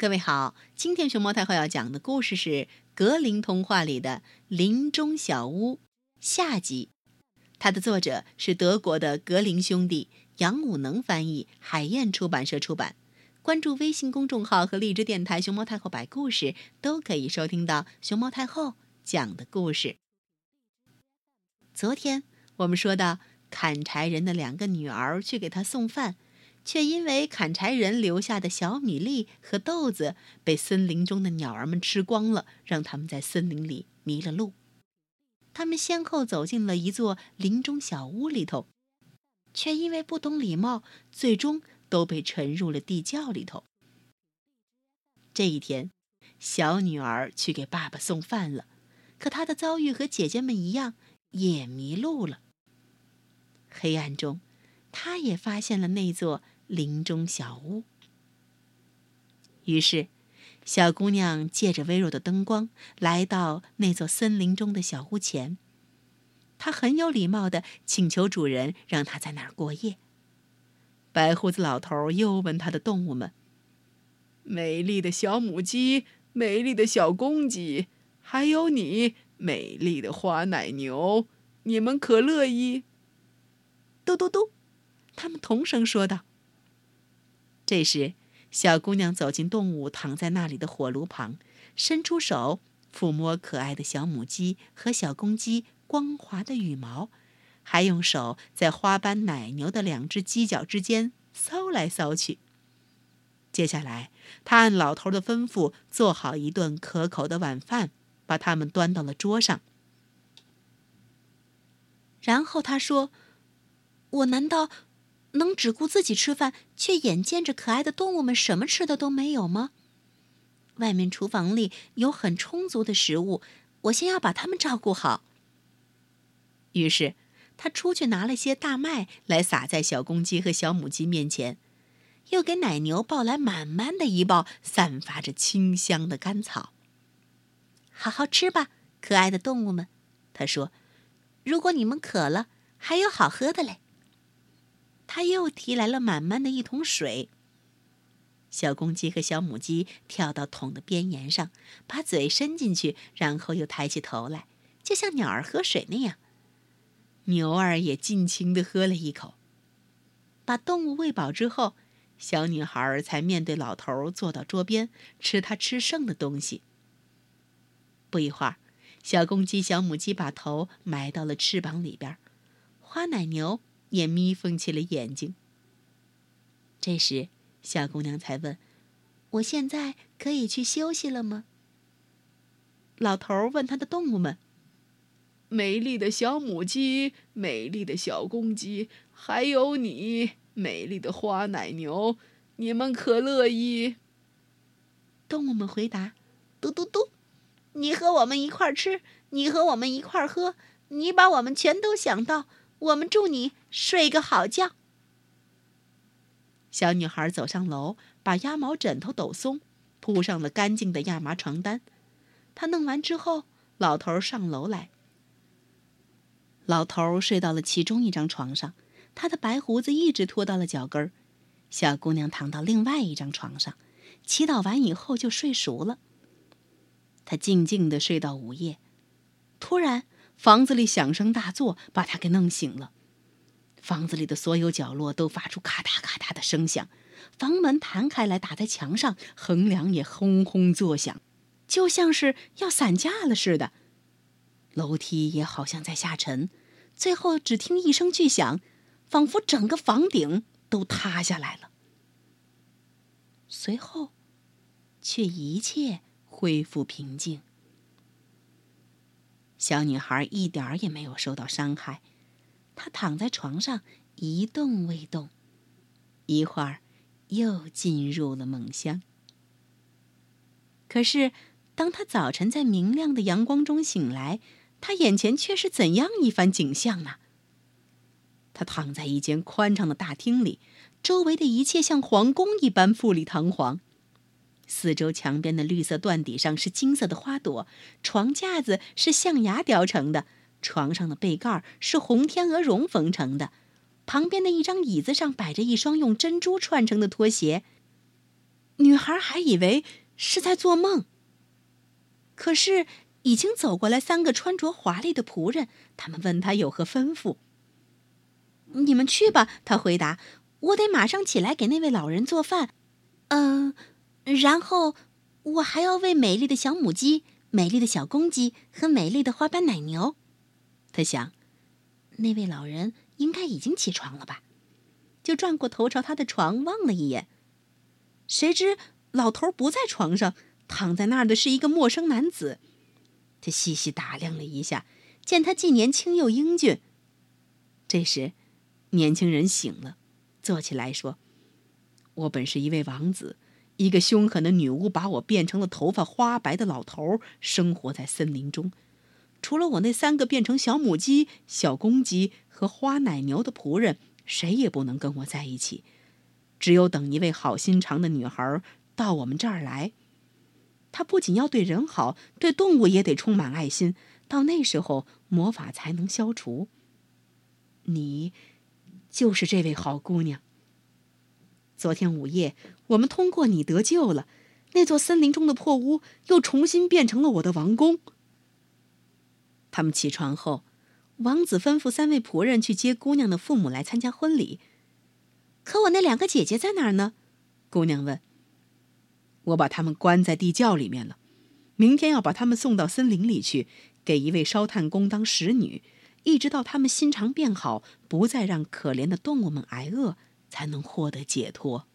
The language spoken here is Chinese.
各位好，今天熊猫太后要讲的故事是格林童话里的《林中小屋》下集。它的作者是德国的格林兄弟，杨武能翻译，海燕出版社出版。关注微信公众号和荔枝电台“熊猫太后”摆故事，都可以收听到熊猫太后讲的故事。昨天我们说到，砍柴人的两个女儿去给他送饭。却因为砍柴人留下的小米粒和豆子被森林中的鸟儿们吃光了，让他们在森林里迷了路。他们先后走进了一座林中小屋里头，却因为不懂礼貌，最终都被沉入了地窖里头。这一天，小女儿去给爸爸送饭了，可她的遭遇和姐姐们一样，也迷路了。黑暗中。他也发现了那座林中小屋。于是，小姑娘借着微弱的灯光来到那座森林中的小屋前。她很有礼貌地请求主人让她在那儿过夜。白胡子老头又问他的动物们：“美丽的小母鸡，美丽的小公鸡，还有你，美丽的花奶牛，你们可乐意？”嘟嘟嘟。他们同声说道。这时，小姑娘走进动物躺在那里的火炉旁，伸出手抚摸可爱的小母鸡和小公鸡光滑的羽毛，还用手在花斑奶牛的两只犄角之间搔来搔去。接下来，她按老头的吩咐做好一顿可口的晚饭，把它们端到了桌上。然后她说：“我难道……”能只顾自己吃饭，却眼见着可爱的动物们什么吃的都没有吗？外面厨房里有很充足的食物，我先要把它们照顾好。于是，他出去拿了些大麦来撒在小公鸡和小母鸡面前，又给奶牛抱来满满的一抱散发着清香的干草。好好吃吧，可爱的动物们，他说：“如果你们渴了，还有好喝的嘞。”他又提来了满满的一桶水。小公鸡和小母鸡跳到桶的边沿上，把嘴伸进去，然后又抬起头来，就像鸟儿喝水那样。牛儿也尽情地喝了一口。把动物喂饱之后，小女孩才面对老头坐到桌边，吃他吃剩的东西。不一会儿，小公鸡、小母鸡把头埋到了翅膀里边，花奶牛。也眯缝起了眼睛。这时，小姑娘才问：“我现在可以去休息了吗？”老头问他的动物们：“美丽的小母鸡，美丽的小公鸡，还有你，美丽的花奶牛，你们可乐意？”动物们回答：“嘟嘟嘟，你和我们一块儿吃，你和我们一块儿喝，你把我们全都想到。”我们祝你睡个好觉。小女孩走上楼，把鸭毛枕头抖松，铺上了干净的亚麻床单。她弄完之后，老头上楼来。老头睡到了其中一张床上，他的白胡子一直拖到了脚跟儿。小姑娘躺到另外一张床上，祈祷完以后就睡熟了。她静静的睡到午夜，突然。房子里响声大作，把他给弄醒了。房子里的所有角落都发出咔嗒咔嗒的声响，房门弹开来打在墙上，横梁也轰轰作响，就像是要散架了似的。楼梯也好像在下沉，最后只听一声巨响，仿佛整个房顶都塌下来了。随后，却一切恢复平静。小女孩一点儿也没有受到伤害，她躺在床上一动未动，一会儿又进入了梦乡。可是，当她早晨在明亮的阳光中醒来，她眼前却是怎样一番景象呢？她躺在一间宽敞的大厅里，周围的一切像皇宫一般富丽堂皇。四周墙边的绿色缎底上是金色的花朵，床架子是象牙雕成的，床上的被盖是红天鹅绒缝成的，旁边的一张椅子上摆着一双用珍珠串成的拖鞋。女孩还以为是在做梦。可是已经走过来三个穿着华丽的仆人，他们问她有何吩咐。你们去吧，她回答。我得马上起来给那位老人做饭，嗯，然后我还要喂美丽的小母鸡、美丽的小公鸡和美丽的花斑奶牛。他想，那位老人应该已经起床了吧？就转过头朝他的床望了一眼，谁知老头不在床上，躺在那儿的是一个陌生男子。他细细打量了一下，见他既年轻又英俊。这时，年轻人醒了。坐起来说：“我本是一位王子，一个凶狠的女巫把我变成了头发花白的老头，生活在森林中。除了我那三个变成小母鸡、小公鸡和花奶牛的仆人，谁也不能跟我在一起。只有等一位好心肠的女孩到我们这儿来，她不仅要对人好，对动物也得充满爱心。到那时候，魔法才能消除。你。”就是这位好姑娘。昨天午夜，我们通过你得救了，那座森林中的破屋又重新变成了我的王宫。他们起床后，王子吩咐三位仆人去接姑娘的父母来参加婚礼。可我那两个姐姐在哪儿呢？姑娘问。我把他们关在地窖里面了，明天要把他们送到森林里去，给一位烧炭工当使女。一直到他们心肠变好，不再让可怜的动物们挨饿，才能获得解脱。